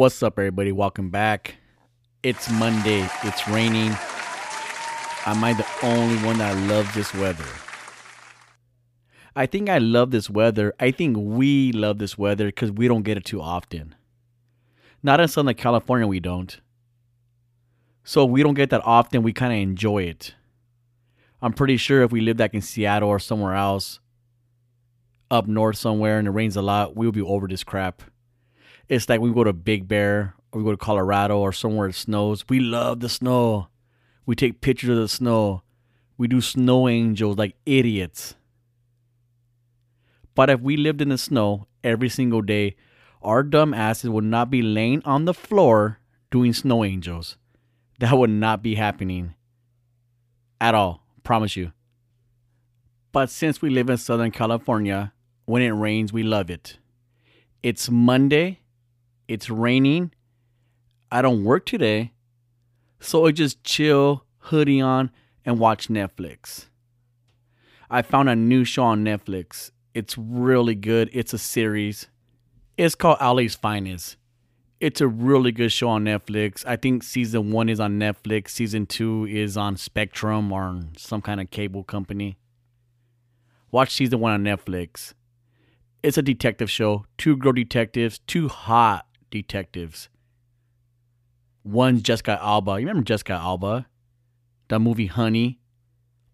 What's up, everybody? Welcome back. It's Monday. It's raining. Am I the only one that loves this weather? I think I love this weather. I think we love this weather because we don't get it too often. Not in Southern California, we don't. So we don't get that often. We kind of enjoy it. I'm pretty sure if we lived like in Seattle or somewhere else, up north somewhere, and it rains a lot, we would be over this crap. It's like we go to Big Bear or we go to Colorado or somewhere it snows. We love the snow. We take pictures of the snow. We do snow angels like idiots. But if we lived in the snow every single day, our dumb asses would not be laying on the floor doing snow angels. That would not be happening at all. Promise you. But since we live in Southern California, when it rains, we love it. It's Monday. It's raining. I don't work today. So I just chill, hoodie on, and watch Netflix. I found a new show on Netflix. It's really good. It's a series. It's called LA's Finest. It's a really good show on Netflix. I think season one is on Netflix. Season two is on Spectrum or some kind of cable company. Watch season one on Netflix. It's a detective show. Two girl detectives, two hot detectives. One's Jessica Alba. You remember Jessica Alba? The movie Honey.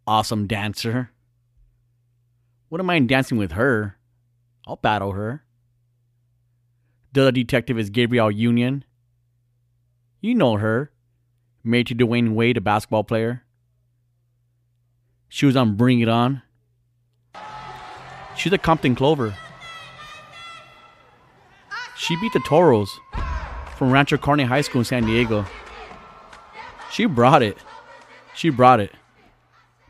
Awesome dancer. Wouldn't mind dancing with her. I'll battle her. The other detective is Gabrielle Union. You know her. Married to Dwyane Wade, a basketball player. She was on Bring It On. She's a Compton Clover. She beat the Toros from Rancho Carne High School in San Diego. She brought it. She brought it.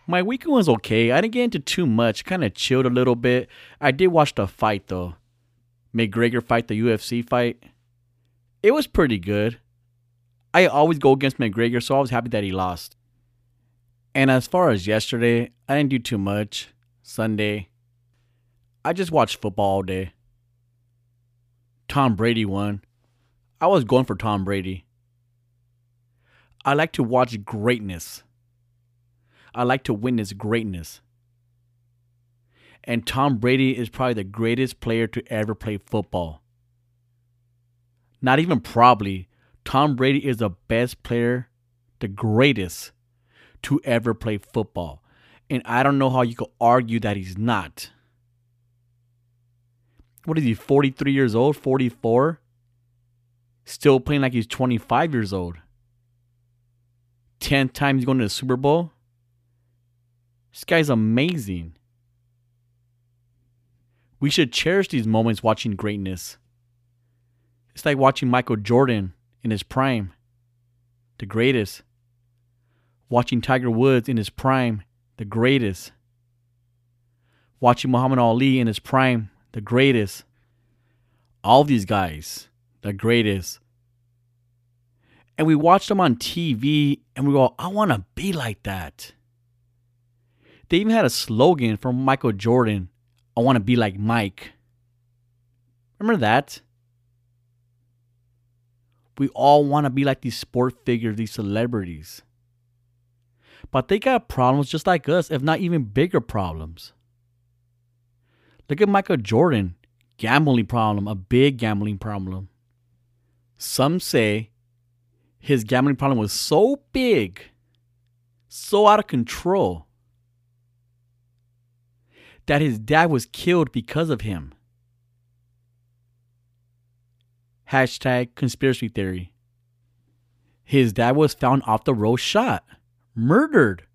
My weekend was okay. I didn't get into too much. Kind of chilled a little bit. I did watch the fight though. McGregor fight, the UFC fight. It was pretty good. I always go against McGregor, so I was happy that he lost. And as far as yesterday, I didn't do too much. Sunday, I just watched football all day. Tom Brady won. I was going for Tom Brady. I like to watch greatness. I like to witness greatness. And Tom Brady is probably the greatest player to ever play football. Not even probably. Tom Brady is the best player, the greatest to ever play football. And I don't know how you could argue that he's not. What is he, 43 years old? 44? Still playing like he's 25 years old. 10 times going to the Super Bowl. This guy's amazing. We should cherish these moments watching greatness. It's like watching Michael Jordan in his prime, the greatest. Watching Tiger Woods in his prime, the greatest. Watching Muhammad Ali in his prime, the greatest. All these guys, the greatest. And we watch them on TV and we go, I want to be like that. They even had a slogan from Michael Jordan I want to be like Mike. Remember that? We all want to be like these sport figures, these celebrities. But they got problems just like us, if not even bigger problems. Look at Michael Jordan. Gambling problem, a big gambling problem. Some say his gambling problem was so big, so out of control, that his dad was killed because of him. Hashtag conspiracy theory. His dad was found off the road shot, murdered.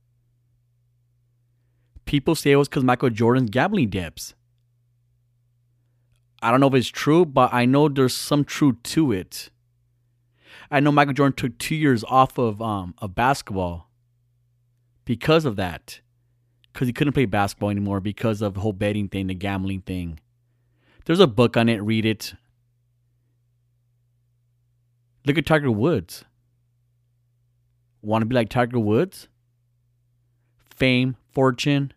People say it was because Michael Jordan's gambling debts. I don't know if it's true, but I know there's some truth to it. I know Michael Jordan took two years off of um of basketball because of that because he couldn't play basketball anymore because of the whole betting thing, the gambling thing. There's a book on it, read it. Look at Tiger Woods. Want to be like Tiger Woods? Fame, fortune.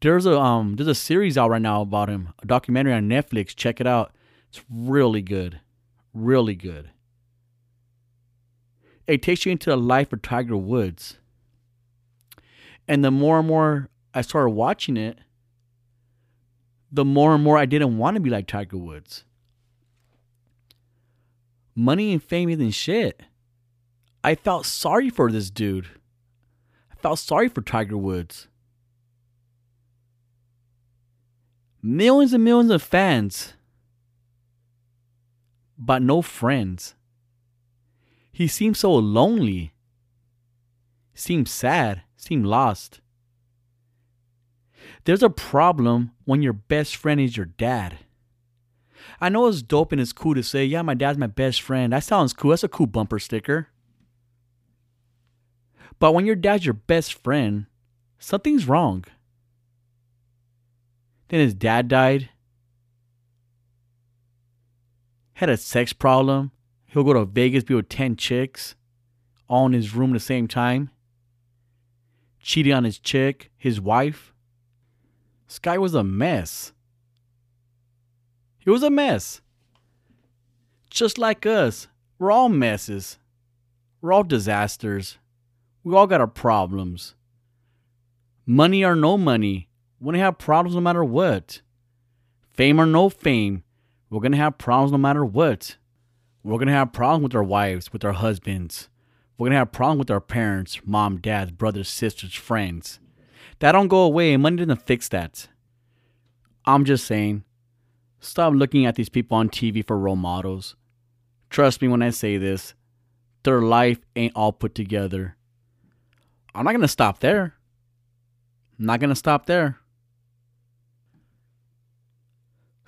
There's a um there's a series out right now about him, a documentary on Netflix. Check it out. It's really good. Really good. It takes you into the life of Tiger Woods. And the more and more I started watching it, the more and more I didn't want to be like Tiger Woods. Money and fame isn't shit. I felt sorry for this dude. I felt sorry for Tiger Woods. Millions and millions of fans, but no friends. He seemed so lonely, seemed sad, seemed lost. There's a problem when your best friend is your dad. I know it's dope and it's cool to say, yeah, my dad's my best friend. That sounds cool. That's a cool bumper sticker. But when your dad's your best friend, something's wrong. Then his dad died. Had a sex problem. He'll go to Vegas, be with 10 chicks, all in his room at the same time. Cheating on his chick, his wife. This guy was a mess. He was a mess. Just like us, we're all messes. We're all disasters. We all got our problems. Money or no money, we're gonna have problems no matter what. Fame or no fame, we're gonna have problems no matter what. We're gonna have problems with our wives, with our husbands. We're gonna have problems with our parents, mom, dad, brothers, sisters, friends. That don't go away, money doesn't fix that. I'm just saying, stop looking at these people on TV for role models. Trust me when I say this, their life ain't all put together. I'm not gonna stop there. I'm not gonna stop there.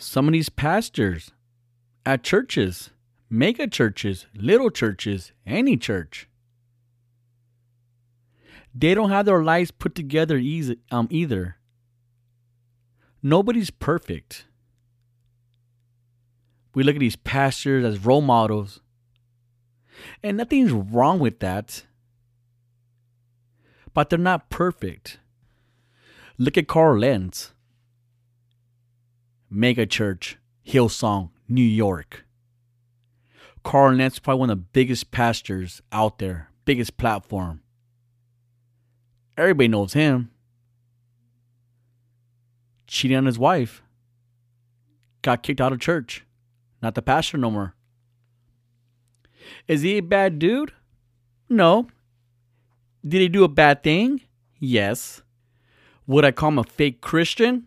Some of these pastors at churches, mega churches, little churches, any church, they don't have their lives put together easy, um, either. Nobody's perfect. We look at these pastors as role models, and nothing's wrong with that. But they're not perfect. Look at Carl Lentz, mega church, Hillsong, New York. Carl is probably one of the biggest pastors out there, biggest platform. Everybody knows him. Cheating on his wife. Got kicked out of church. Not the pastor no more. Is he a bad dude? No. Did he do a bad thing? Yes. Would I call him a fake Christian?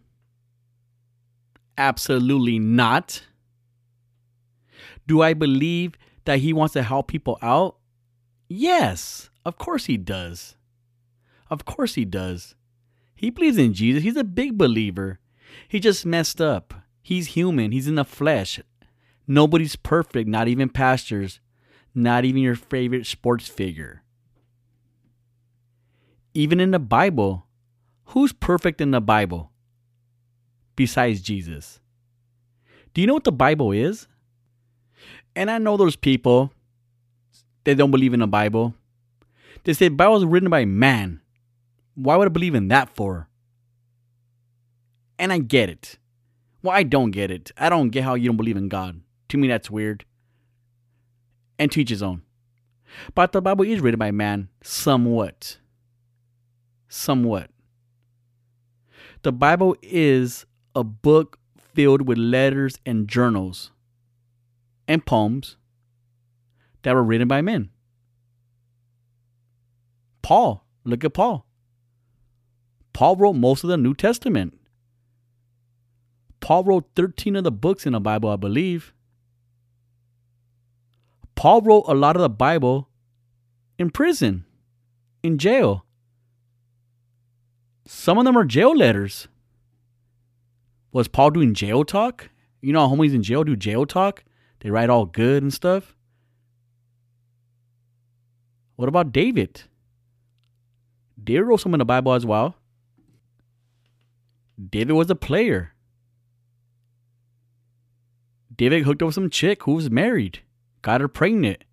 Absolutely not. Do I believe that he wants to help people out? Yes, of course he does. Of course he does. He believes in Jesus. He's a big believer. He just messed up. He's human. He's in the flesh. Nobody's perfect, not even pastors, not even your favorite sports figure. Even in the Bible, who's perfect in the Bible besides Jesus? Do you know what the Bible is? And I know those people that don't believe in the Bible. They say the Bible was written by man. Why would I believe in that for? And I get it. Well, I don't get it. I don't get how you don't believe in God. To me, that's weird. And teach his own. But the Bible is written by man somewhat. Somewhat. The Bible is a book filled with letters and journals and poems that were written by men. Paul, look at Paul. Paul wrote most of the New Testament. Paul wrote 13 of the books in the Bible, I believe. Paul wrote a lot of the Bible in prison, in jail. Some of them are jail letters. Was Paul doing jail talk? You know how homies in jail do jail talk? They write all good and stuff. What about David? David wrote some in the Bible as well. David was a player. David hooked up with some chick who was married, got her pregnant.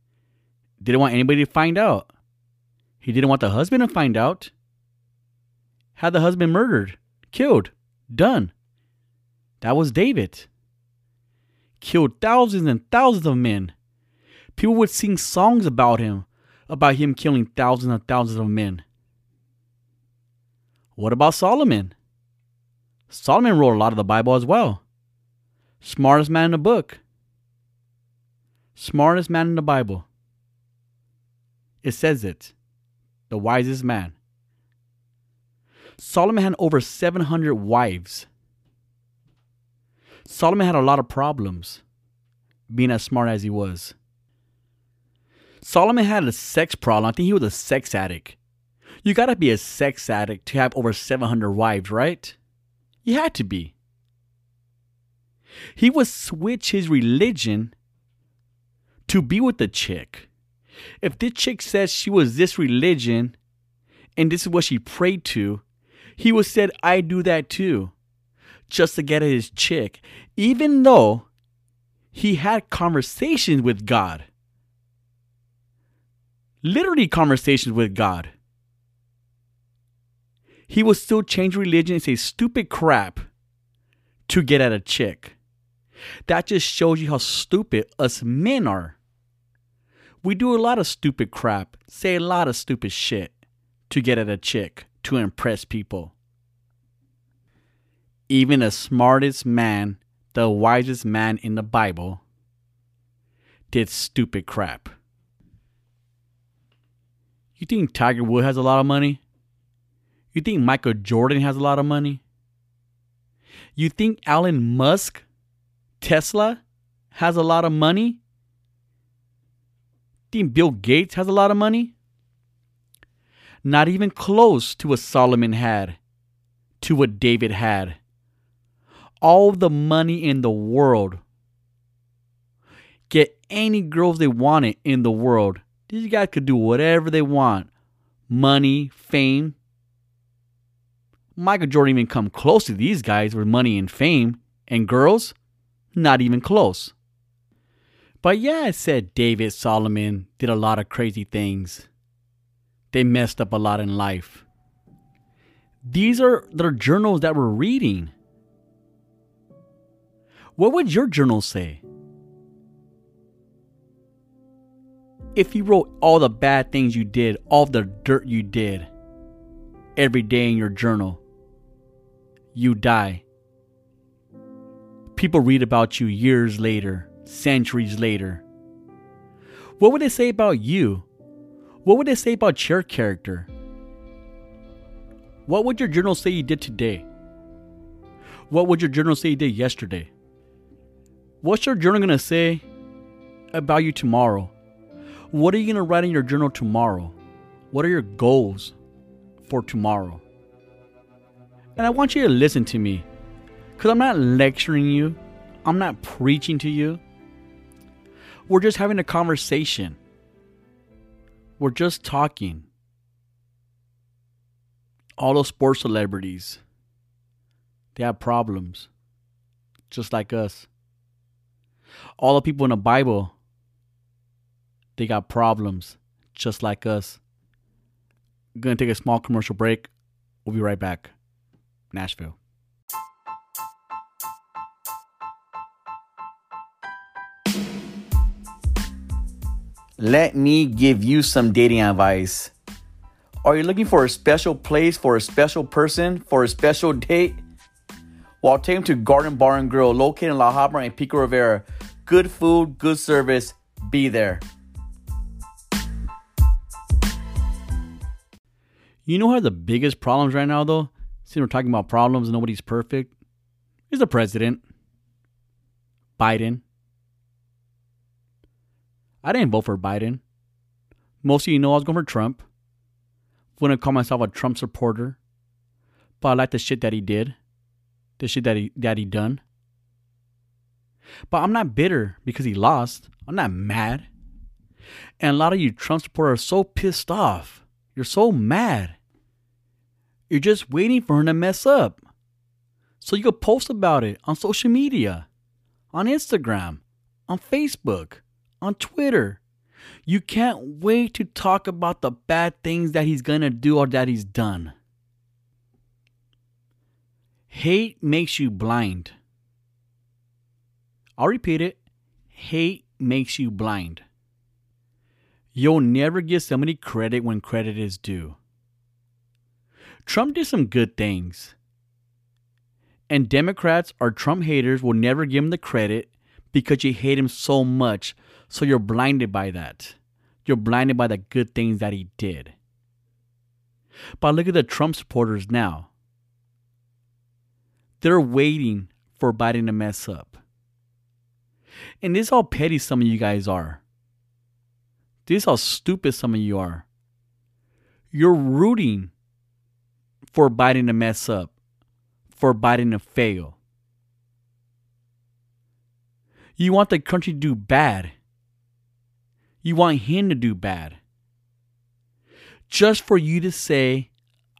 Didn't want anybody to find out. He didn't want the husband to find out. Had the husband murdered, killed, done. That was David. killed thousands and thousands of men. People would sing songs about him, about him killing thousands and thousands of men. What about Solomon? Solomon wrote a lot of the Bible as well. Smartest man in the book. Smartest man in the Bible. It says it. The wisest man. Solomon had over 700 wives. Solomon had a lot of problems being as smart as he was. Solomon had a sex problem. I think he was a sex addict. You gotta be a sex addict to have over 700 wives, right? You had to be. He would switch his religion to be with the chick. If this chick says she was this religion and this is what she prayed to, he would said, I do that too. Just to get at his chick. Even though he had conversations with God. Literally conversations with God. He would still change religion and say stupid crap to get at a chick. That just shows you how stupid us men are. We do a lot of stupid crap, say a lot of stupid shit to get at a chick, to impress people. Even the smartest man, the wisest man in the Bible, did stupid crap. You think Tiger Woods has a lot of money? You think Michael Jordan has a lot of money? You think Elon Musk, Tesla, has a lot of money? Think Bill Gates has a lot of money? Not even close to what Solomon had, to what David had. All the money in the world. Get any girls they wanted in the world. These guys could do whatever they want. Money, fame. Michael Jordan even come close to these guys with money and fame. And girls? Not even close. But yeah, I said David Solomon did a lot of crazy things. They messed up a lot in life. These are the journals that we're reading. What would your journal say? If you wrote all the bad things you did, all the dirt you did, every day in your journal, you die. People read about you years later centuries later? What would they say about you? What would they say about your character? What would your journal say you did today? What would your journal say you did yesterday? What's your journal going to say about you tomorrow? What are you going to write in your journal tomorrow? What are your goals for tomorrow? And I want you to listen to me because I'm not lecturing you, I'm not preaching to you. We're just having a conversation. We're just talking. All those sports celebrities, they have problems, just like us. All the people in the Bible, they got problems, just like us. I'm gonna take a small commercial break. We'll be right back. Nashville. Let me give you some dating advice. Are you looking for a special place for a special person for a special date? Well, take them to Garden Bar and Grill, located in La Habra and Pico Rivera. Good food, good service. Be there. You know how the biggest problems right now, though? Since we're talking about problems, nobody's perfect. Is the president, Biden. I didn't vote for Biden. Most of you know I was going for Trump. Wouldn't call myself a Trump supporter, but I like the shit that he did, the shit that he that he done. But I'm not bitter because he lost. I'm not mad. And a lot of you Trump supporters are so pissed off. You're so mad. You're just waiting for him to mess up. So you could post about it on social media, on Instagram, on Facebook on Twitter. You can't wait to talk about the bad things that he's going to do or that he's done. Hate makes you blind. I'll repeat it hate makes you blind. You'll never give somebody credit when credit is due. Trump did some good things. And Democrats or Trump haters will never give him the credit because you hate him so much, so you're blinded by that. You're blinded by the good things that he did. But look at the Trump supporters now. They're waiting for Biden to mess up. And this is how petty some of you guys are. This is how stupid some of you are. You're rooting for Biden to mess up, for Biden to fail. You want the country to do bad. You want him to do bad. Just for you to say,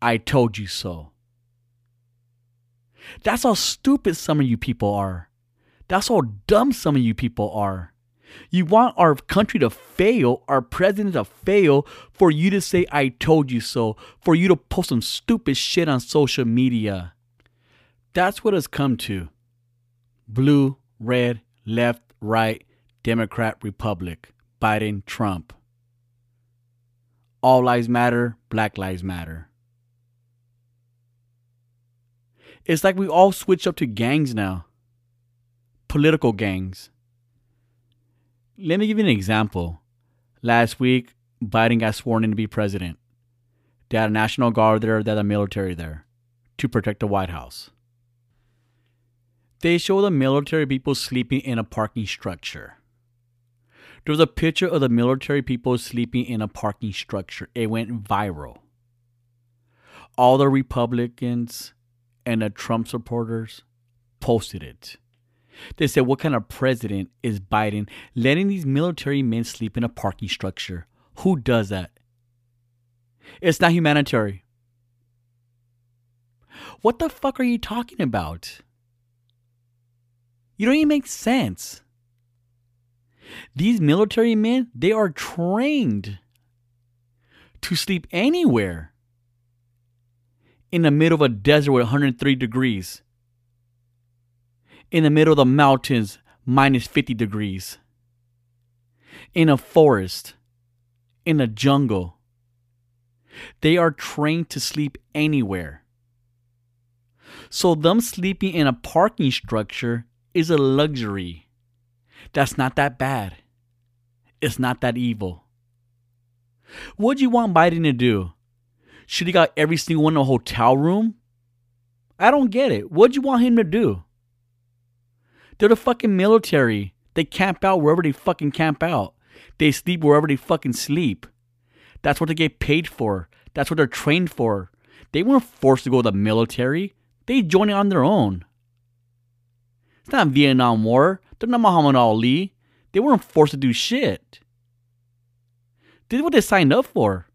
I told you so. That's how stupid some of you people are. That's how dumb some of you people are. You want our country to fail, our president to fail, for you to say, I told you so, for you to post some stupid shit on social media. That's what it's come to. Blue, red, left, right, Democrat, Republic, Biden, Trump. All lives matter, Black lives matter. It's like we all switch up to gangs now political gangs. Let me give you an example. Last week, Biden got sworn in to be president. They had a National Guard there, they had a military there to protect the White House. They show the military people sleeping in a parking structure. There was a picture of the military people sleeping in a parking structure. It went viral. All the Republicans and the Trump supporters posted it. They said, What kind of president is Biden letting these military men sleep in a parking structure? Who does that? It's not humanitarian. What the fuck are you talking about? You don't even make sense. These military men, they are trained to sleep anywhere in the middle of a desert with 103 degrees in the middle of the mountains, minus 50 degrees, in a forest, in a jungle. They are trained to sleep anywhere. So, them sleeping in a parking structure is a luxury. That's not that bad. It's not that evil. What do you want Biden to do? Should he got every single one in a hotel room? I don't get it. What do you want him to do? They're the fucking military. They camp out wherever they fucking camp out. They sleep wherever they fucking sleep. That's what they get paid for. That's what they're trained for. They weren't forced to go to the military. They joined it on their own. It's not Vietnam War. They're not Muhammad Ali. They weren't forced to do shit. This is what they signed up for.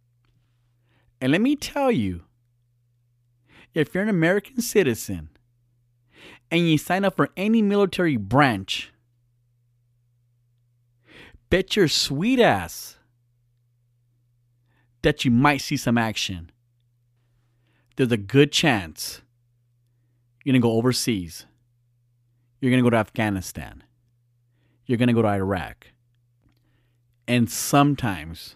And let me tell you, if you're an American citizen and you sign up for any military branch, bet your sweet ass that you might see some action. There's a good chance you're going to go overseas. You're going to go to Afghanistan. You're going to go to Iraq. And sometimes,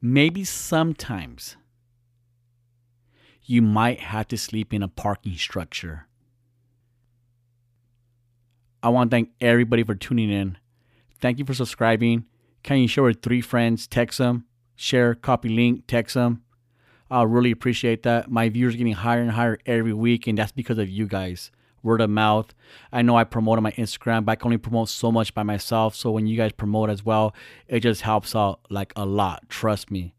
maybe sometimes, you might have to sleep in a parking structure I want to thank everybody for tuning in. Thank you for subscribing. Can you share with three friends? Text them, share, copy link, text them. I really appreciate that. My viewers getting higher and higher every week, and that's because of you guys. Word of mouth. I know I promote on my Instagram, but I can only promote so much by myself. So when you guys promote as well, it just helps out like a lot. Trust me.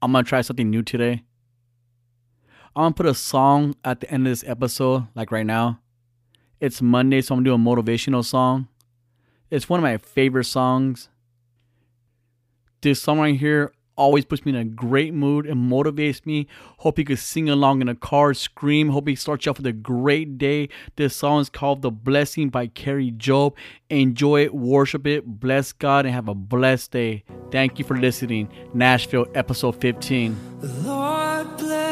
I'm gonna try something new today. I'm gonna put a song at the end of this episode, like right now. It's Monday, so I'm gonna do a motivational song. It's one of my favorite songs. This song right here always puts me in a great mood and motivates me. Hope you could sing along in a car, scream. Hope you start you off with a great day. This song is called The Blessing by Kari Jobe. Enjoy it, worship it, bless God, and have a blessed day. Thank you for listening. Nashville, episode 15. Lord bless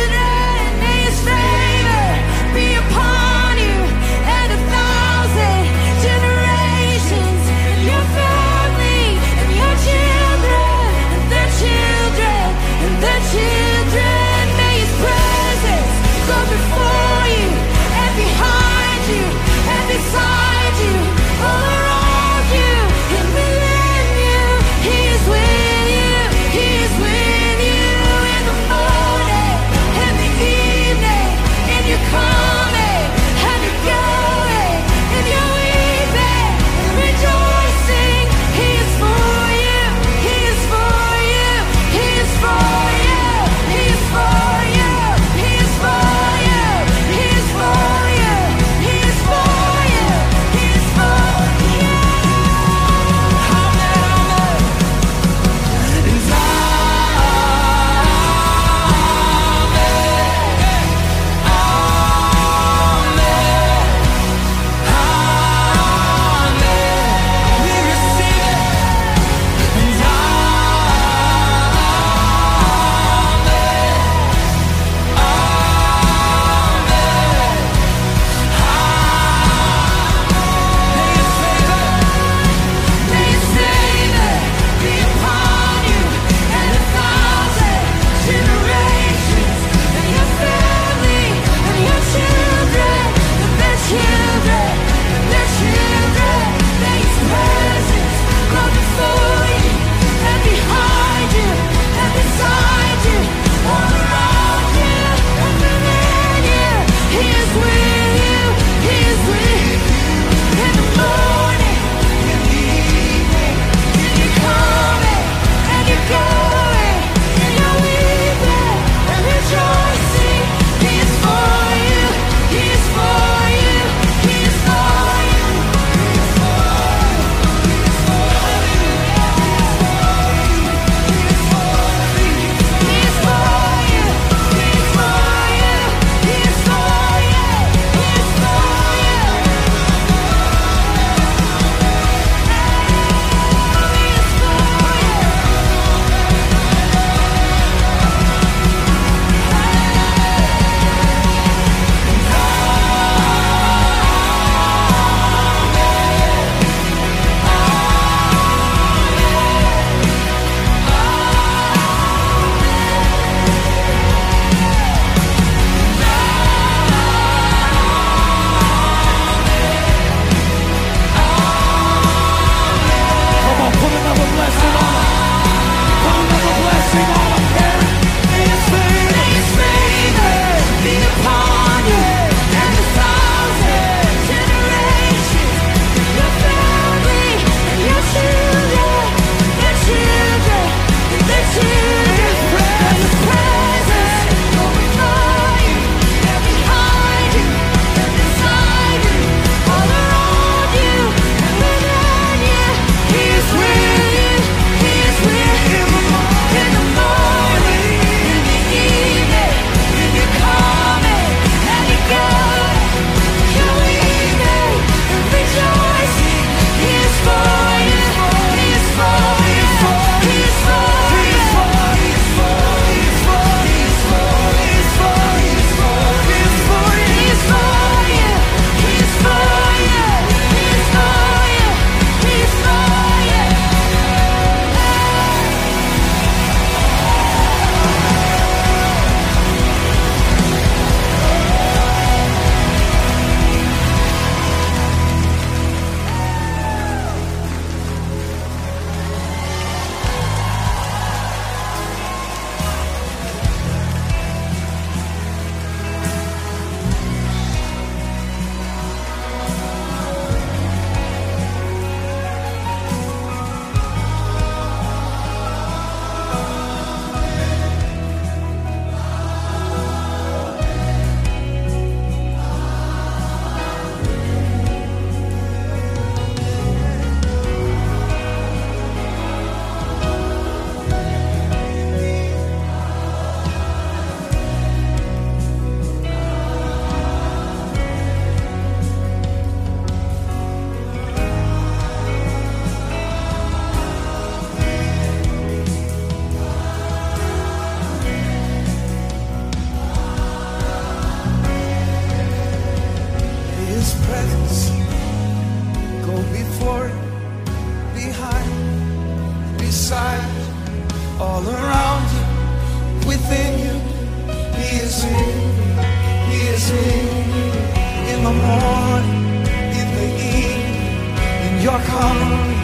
is here, He is here in the morning, in the evening, in your coming,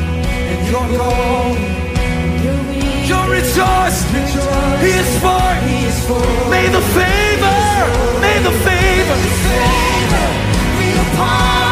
in your going. You're rejoicing. He is for you. May the favor, may the favor be upon